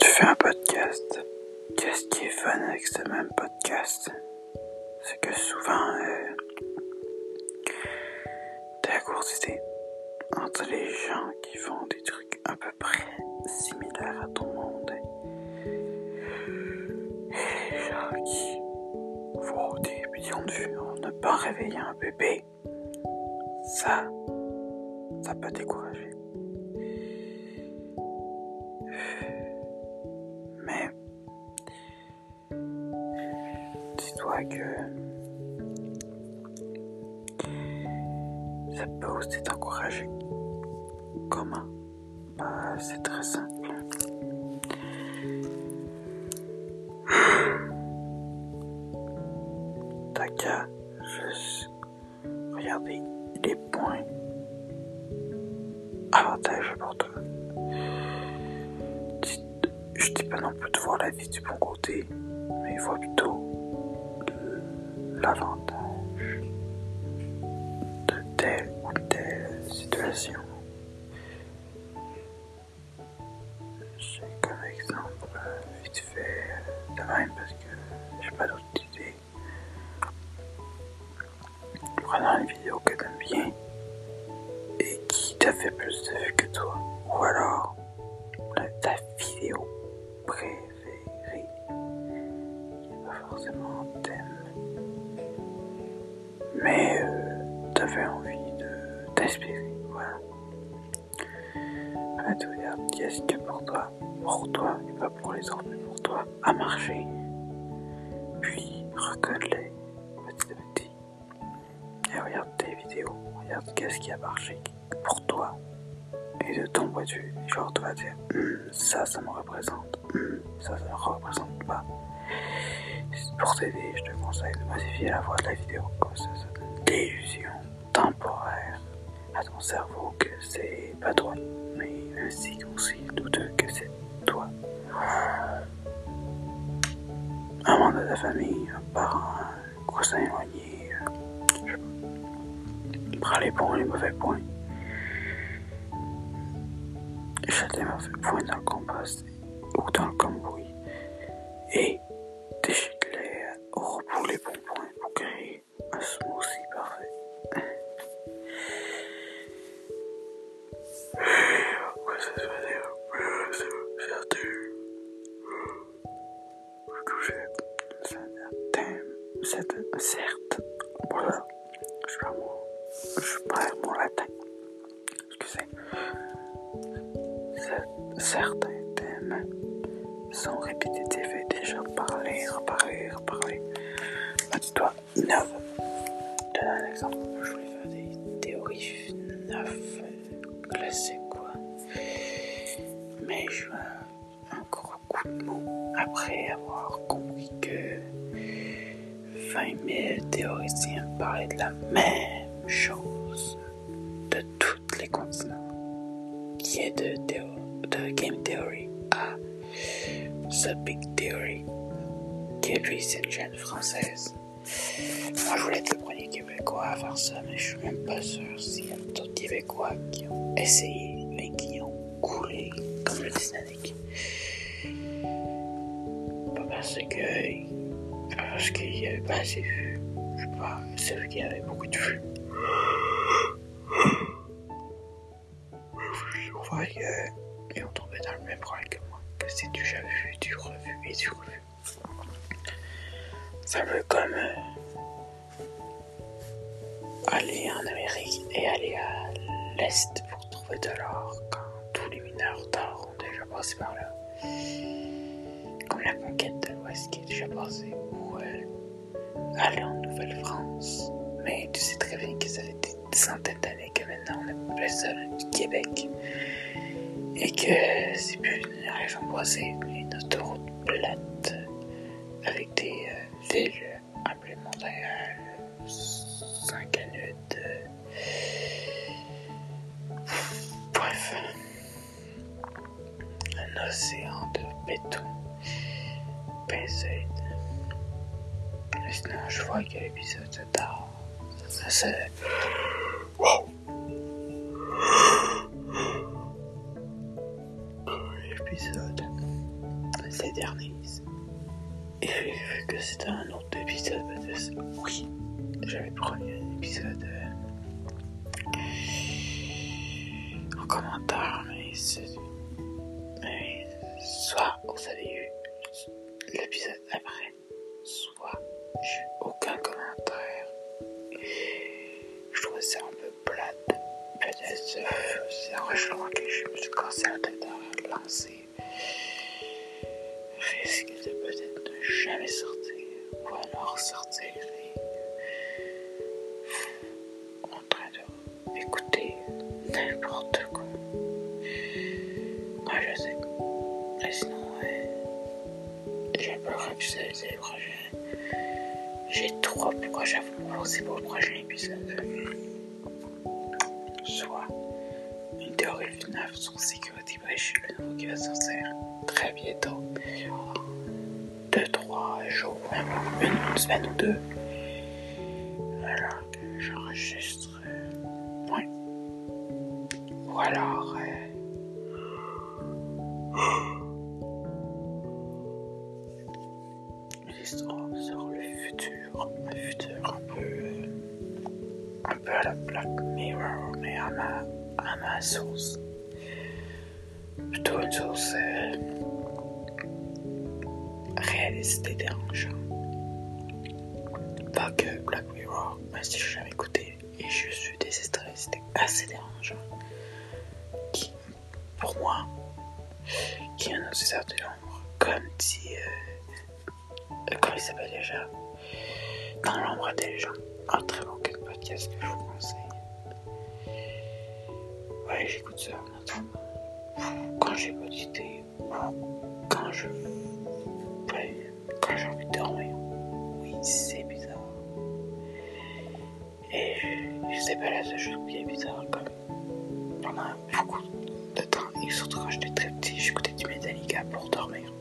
tu fais un podcast, qu'est-ce qui est fun avec ce même podcast? C'est que souvent, euh, la course idée entre les gens qui font des trucs à peu près similaires à ton monde et les gens qui font des millions de vues en ne pas réveiller un bébé. Ça, ça peut décourager. Dis-toi que ça peut aussi t'encourager. Comment? Bah, c'est très simple. T'as qu'à juste regarder les points avantageux pour toi. Je dis pas non plus de voir la vie du bon côté, mais vois plutôt l'avantage conseille de modifier la voix de la vidéo, ça, ça donne l'illusion temporaire à ton cerveau que c'est pas toi, mais ainsi aussi douteux que c'est toi. Un membre de ta famille, un parent, un cousin éloigné, euh. Prends les bons les mauvais points. Jette les mauvais points dans le compost ou dans le cambouis et certes. Voilà. Je perds mon. Je perds mon latin. Excusez. Ce- Certains thèmes sont répétitifs et déjà parlés, reparlés, reparlés. Bah. Je te donne un exemple. Je voulais faire des théories neuf, classiques, quoi. Mais je suis un, gros coup de mots après avoir compris que 20 000 théoriciens parlaient de la même chose de tous les continents, qui est de, de Game Theory à The Big Theory, qui est lui, c'est une chaîne française. Moi, je voulais être le premier Québécois à faire ça, mais je suis même pas sûr s'il y a d'autres Québécois qui ont essayé, mais qui ont coulé comme le Titanic. Pas parce que. Parce qu'il y avait pas assez de vues. Je sais pas, c'est vrai qu'il y avait beaucoup de vues. Je vois qu'ils ont tombé dans le même problème que moi, que c'est du jamais vu, du revu et du revu. Ça veut comme euh, aller en Amérique et aller à l'Est pour trouver de l'or quand tous les mineurs d'or ont déjà passé par là. Comme la conquête de l'Ouest qui est déjà passée aller en Nouvelle-France. Mais tu sais très bien que ça fait des centaines d'années que maintenant on appelle ça le Québec. Et que c'est plus une région boisée, mais une autoroute plate avec des euh, villes appelées Montréal, Saint-Canute. euh, Bref, un océan de béton, benzène. Mais Sinon, je vois que l'épisode se tard. Ça, c'est. Wow! L'épisode s'éternise. Et vu que c'était un autre épisode. Oui, j'avais pris un épisode euh, en commentaire, mais, mais soit vous avez eu l'épisode après, Trop pourquoi j'avoue c'est pour le prochain épisode. Soit une théorie finale sur Security Breach, le nouveau qui va sortir très bientôt. Deux, trois jours, même une semaine ou deux. Alors que j'enregistre. Sauce. Euh, réaliste et dérangeant. Pas que Black Mirror, mais si j'ai jamais écouté et je suis désespéré, c'était assez dérangeant. Pour moi, qui est un auditeur de l'ombre, comme dit. Euh, comment il s'appelle déjà? Dans l'ombre des gens. Un très bon podcast que je vous conseille. Ouais, j'écoute ça en attendant. Quand j'ai d'idée, quand je. Quand j'ai envie de dormir. Oui, c'est bizarre. Et je sais pas la seule chose qui est bizarre, comme pendant beaucoup de temps, et surtout quand j'étais très petit, j'écoutais du Metallica pour dormir.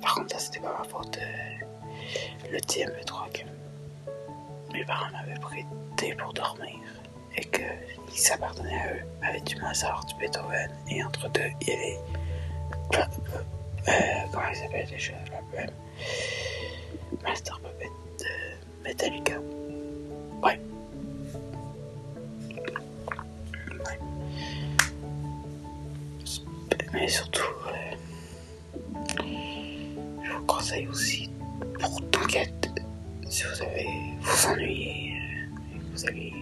Par contre, ça c'était pas ma faute. euh, le TME3 que mes parents m'avaient prêté pour dormir il s'appartenait à eux, avec du Mozart, du Beethoven, et entre deux, il y avait. Euh, comment il s'appelle déjà l'album Master Puppet de Metallica. Ouais. Ouais. Mais surtout, euh, je vous conseille aussi, pour t'inquiète, si vous avez, vous ennuyez, euh, et vous avez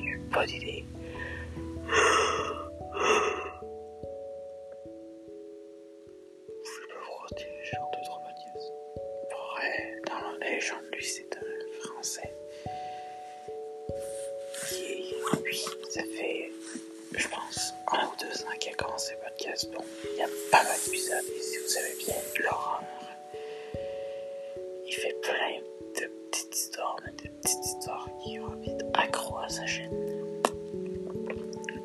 deux ans qu'il a commencé le podcast. Bon, il y a pas mal d'épisodes, et si vous avez bien l'horreur, il fait plein de petites histoires, mais de petites histoires qui ont envie accro à sa chaîne.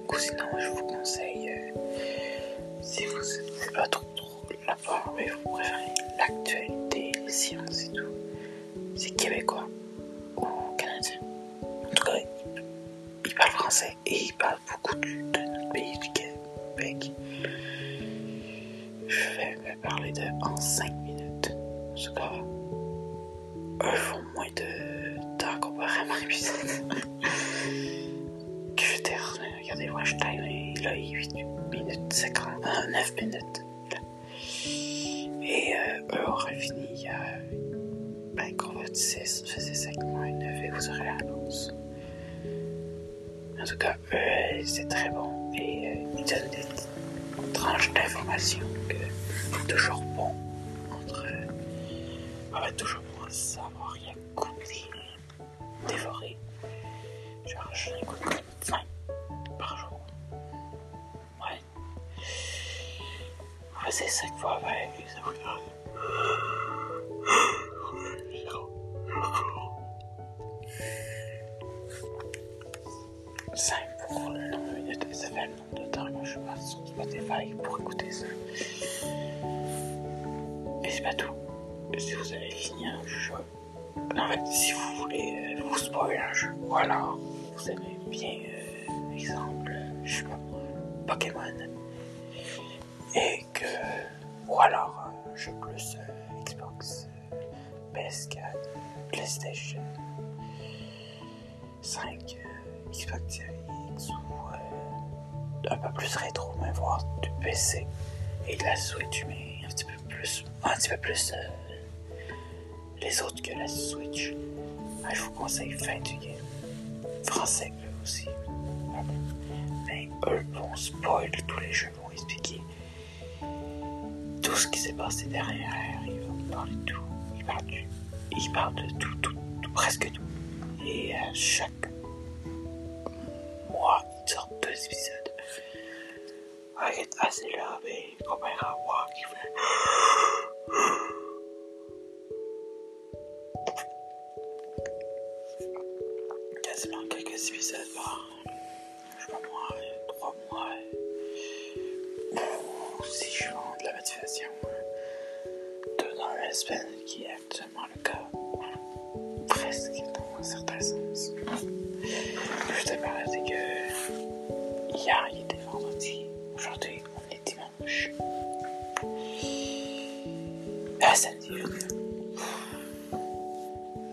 Ou sinon, je vous conseille, euh, si vous n'aimez pas trop, trop part, mais vous préférez l'actualité, les sciences et tout, c'est québécois ou canadien. En tout cas, il, parle français et il parle beaucoup de parler de en 5 minutes. En tout cas, eux font moins de temps comparé à mon épisode. que je termine, regardez, Watch Time, il est 8 minutes 50, euh, 9 minutes. Et euh, eux auraient fini il y a. Ben, convertissez, faisait 5 moins 9 et vous aurez la réponse. En tout cas, eux, c'est très bon et euh, ils donnent des tranches d'informations que toujours bon entre. euh, on va toujours à savoir, a couper, dévorer. Genre, j'en écoute Spotify pour écouter ça. Et c'est pas tout. Si vous avez fini un jeu, en fait, si vous voulez euh, vous spoiler un jeu, ou alors vous aimez bien, euh, exemple, je sais pas Pokémon, et que ou alors un jeu plus euh, Xbox, euh, PS4, PlayStation 5, euh, Xbox Series ou un peu plus rétro, mais voir du PC et de la Switch, mais un petit peu plus, un petit peu plus les autres que la Switch. Ah, je vous conseille game. Français eux aussi. Mais eux vont spoil tous les jeux, vont expliquer tout ce qui s'est passé derrière. Ils vont parler de tout. Ils parlent, du, ils parlent de tout, tout, tout, presque tout. Et à chaque mois, ils sortent deux épisodes. C'est là, mais comparé à moi qui fait. quasiment quelques épisodes par, je sais pas moi, trois mois, ou si je vends de la motivation, deux dans la semaine, qui est actuellement le cas, Ah, samedi,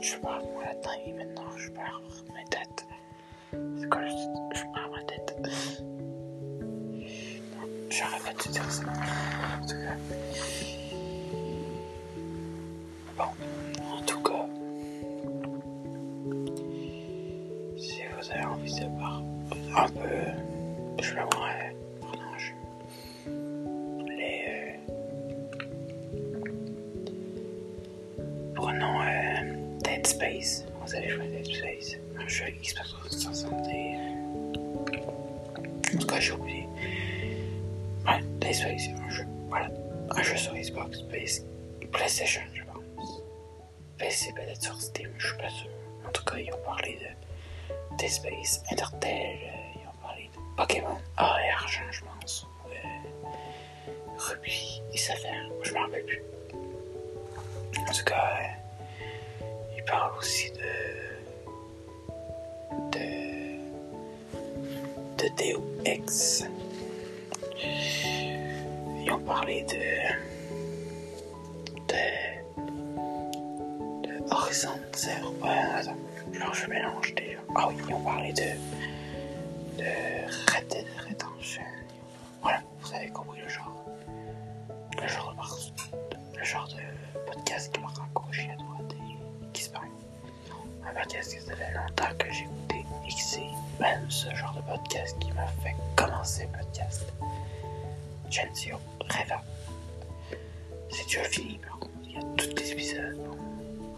je parle mon latin et maintenant je parle ma tête. C'est quoi je, je parle ma tête Non, j'arrête pas de dire ça. En tout cas. Un jeu sur Xbox. PlayStation, je pense. PC peut-être sur Steam, je suis pas sûr. En tout cas, ils ont parlé de Dead Space, Intertel, ils ont parlé de Pokémon Ah, et Argent, je pense. Euh, Ruby et je m'en rappelle plus. En tout cas, euh, il parle aussi de. de. de Deo Ils ont parlé de. de. de Horizon Zero. Ouais, attends, genre je mélange déjà. Ah oui, ils ont parlé de. de Red Dead Redemption. Voilà, vous avez compris le genre. Le genre de, par- le genre de podcast qui gauche et à droite et qui se parle. Un podcast que ça fait longtemps que j'ai écouté et que c'est même ce genre de podcast qui m'a fait commencer le podcast. Genzio Reva. C'est déjà fini par il y a tous les épisodes.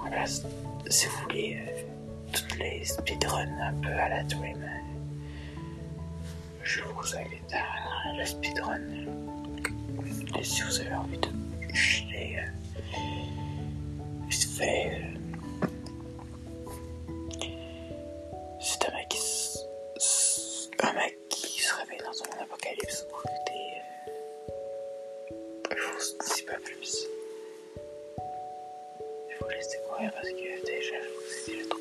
En si vous voulez, euh, toutes les speedruns un peu à la Dream, je vous invite à le speedrun. Et si vous avez envie de chier, euh, vite vous laisse parce que déjà je déjà trop.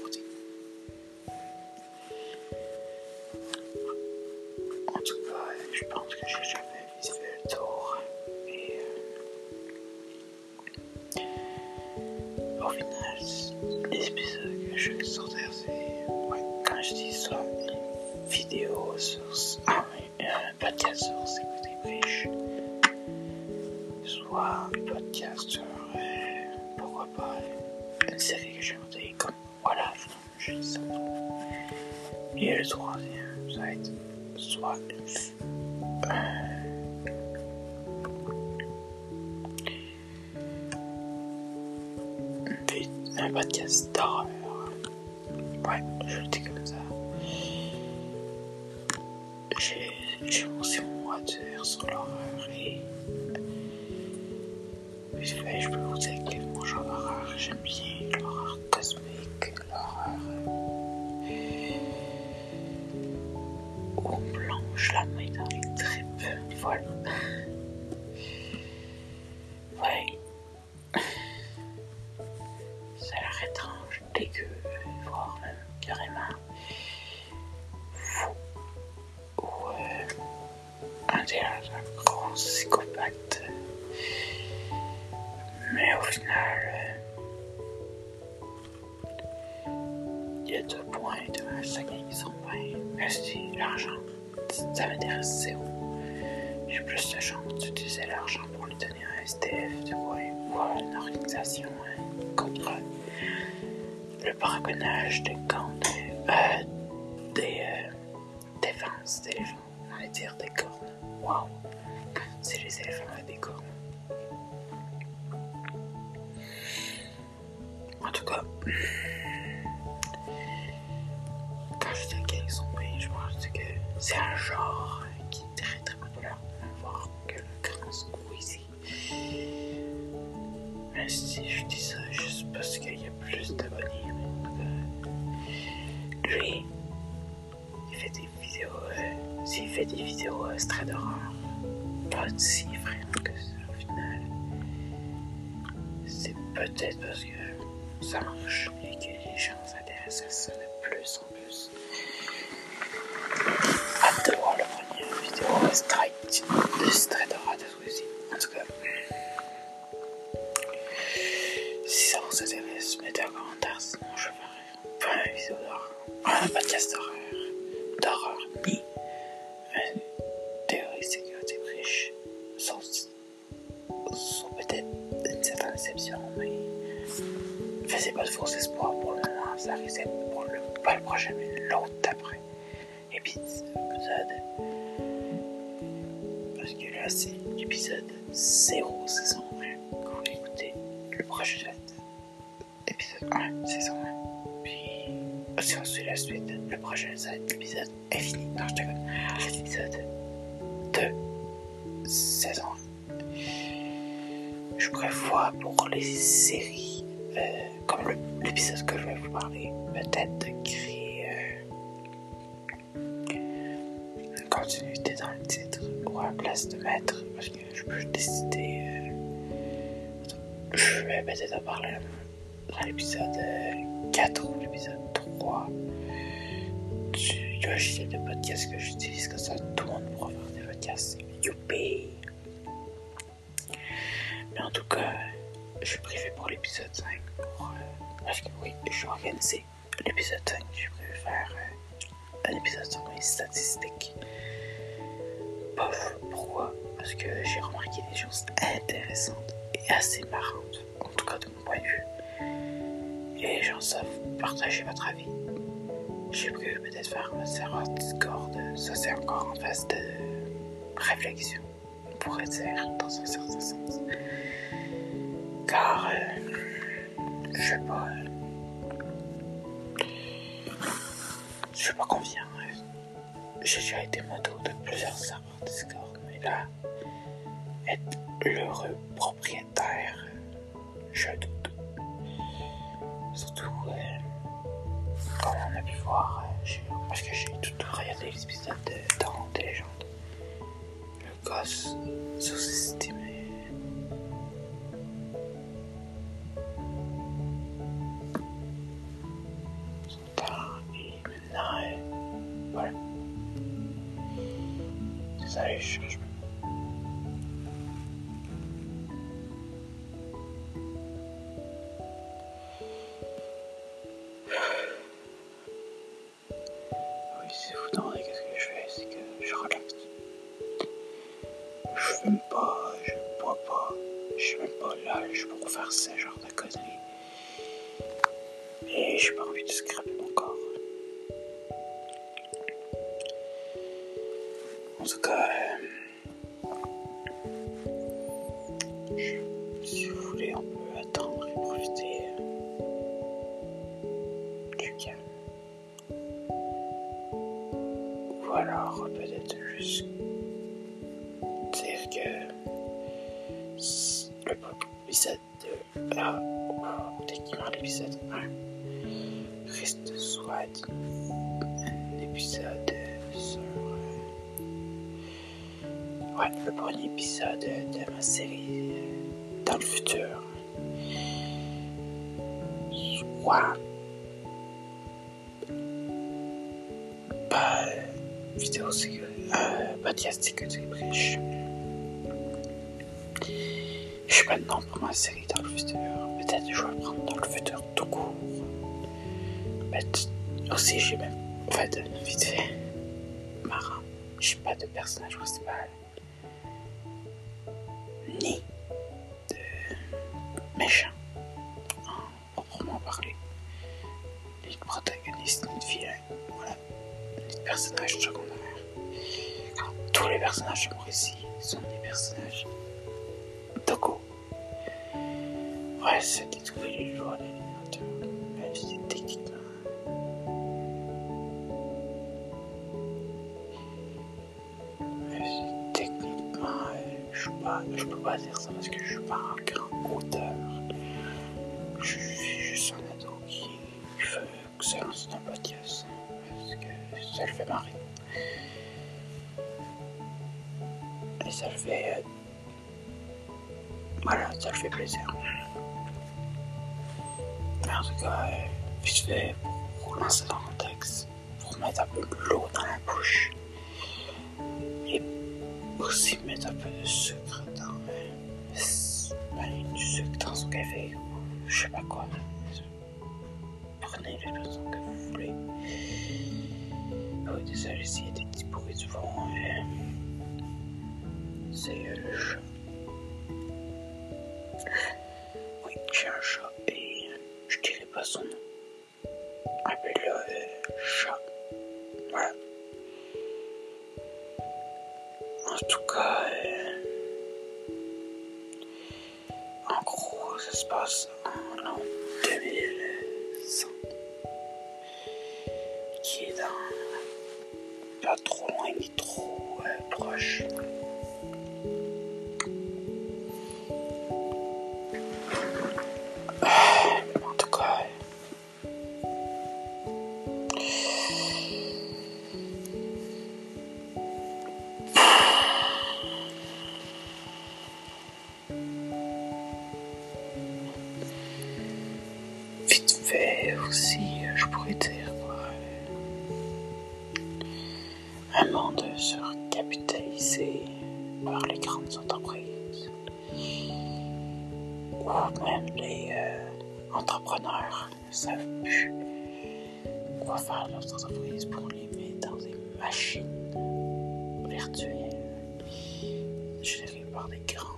Ça va être soit un podcast d'horreur. Ouais, je le dis comme ça. J'ai aussi mon mot à dire sur l'horreur et. Vite je peux vous dire que mon genre d'horreur, j'aime bien plonge la main dans les tripes. Voilà. Ouais. Ça a l'air étrange, dégueu, voire même carrément fou. Ou euh, un, un gros psychopathe. au final, euh, il y a deux points de chacun qui sont bien. Merci, l'argent, ça m'intéresse zéro. J'ai plus de chance d'utiliser l'argent pour lui donner un STF de une organisation contre le braconnage des camps de, euh, des euh. Cas, lui, il fait des vidéos. Euh, S'il fait des vidéos, euh, c'est. Pas si vraiment que ça au final. C'est peut-être parce que ça marche et que les gens s'intéressent à ça de plus en plus. Hâte de voir le premier vidéo strike de ça risque d'être pour le, pas le prochain, mais l'autre d'après. Épisode. Parce que là, c'est l'épisode 0 saison 1. Quand vous écoutez le prochain épisode 1 saison 1. Puis, si on suit la suite, le prochain, être l'épisode infini. Non, je te. L'épisode 2 saison 1. Je prévois pour les séries, en parler dans l'épisode euh, 4 ou l'épisode 3 du logiciel de podcast que j'utilise, comme ça tout le monde pourra faire des podcasts. Youpi! Mais en tout cas, je suis privé pour l'épisode 5. Pour, euh, parce que oui, je suis organisé. L'épisode 5, j'ai prévu faire euh, un épisode sur mes statistiques. Bof, pourquoi? Parce que j'ai remarqué des choses intéressantes et assez marrantes, de mon point de vue. Et gens savent partager votre avis. J'ai prévu peut-être faire un serveur Discord. Ça, c'est encore en phase de réflexion, on pourrait dire, dans un certain sens. Car, euh, je sais pas. je suis pas confiant. euh. J'ai déjà été moto de plusieurs serveurs Discord, mais là, être l'heureux propriétaire, je doute. Surtout, euh, comme on a pu voir, euh, parce que j'ai tout regardé l'épisode de Talent des légendes. Le gosse sous-estimé. Je fume pas, je bois pas, je suis même pas l'âge pour faire ce genre de conneries. Et j'ai pas envie de scraper mon corps. En tout cas, soit un épisode sur... euh, Ouais, le premier épisode de ma série euh, dans le futur. Soit pas euh, vidéo euh, podcast sécurité. Je sais pas de nom pour ma série dans le futur. Peut-être que je vais prendre dans le futur tout court. Aussi, j'ai même. En fait, vite fait. Marrant. J'ai pas de personnage principal. Ni de méchant. En proprement parler. Ni de protagoniste, ni de vilain. Voilà. Ni de personnage secondaire. Tous les personnages de mon récit sont des personnages Togo. Ouais, c'est d'éliminateur, même si techniquement. Même je peux pas dire ça parce que je suis pas un grand auteur. Je suis juste un ado qui veut que ça lance un podcast parce que ça le fait marrer. Et ça le fait. euh, voilà, ça le fait plaisir. Mais en tout cas, euh, vite fait, pour lancer dans le contexte, pour mettre un peu de l'eau dans la bouche. Et aussi mettre un peu de sucre café ou je sais pas quoi. Prenez l'expression que vous voulez. Oh, désolé s'il y a des petits euh, C'est le chat. Savent plus quoi faire leurs entreprises pour les mettre dans des machines virtuelles gérées par des grands,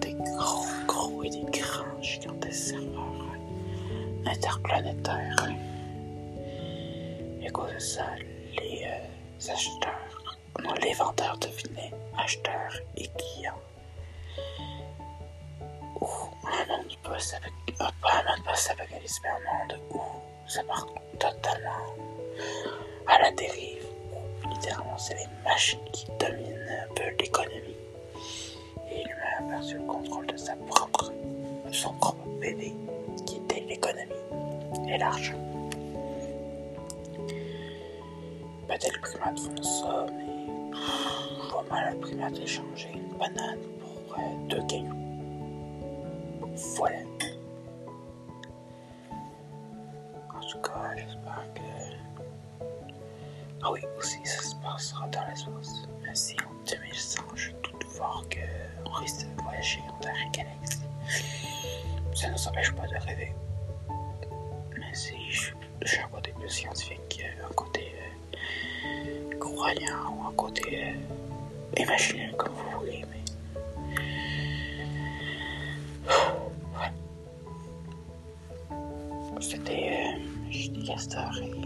des gros, gros et des grands gigantesques serveurs interplanétaires. Et à cause de ça, les euh, acheteurs, non, les vendeurs devenaient acheteurs et clients. Ou un monde post-apocalypse, monde où ça part totalement à la dérive. Où littéralement, c'est les machines qui dominent un peu l'économie. Et l'humain a perdu le contrôle de sa propre, de son propre bébé, qui était l'économie et l'argent. Peut-être les primates font ça, mais je vois mal un primate échanger une banane pour euh, deux cailloux. Voilà. En tout cas, j'espère que. Ah oui, aussi, ça se passera dans l'espace. Même si en 2100, je doute fort qu'on risque de voyager entre la galaxie. Ça ne nous empêche pas de rêver. Mais si je j'ai un côté plus scientifique, euh, un côté euh, croyant ou un côté euh, imaginaire, comme vous voulez. C'était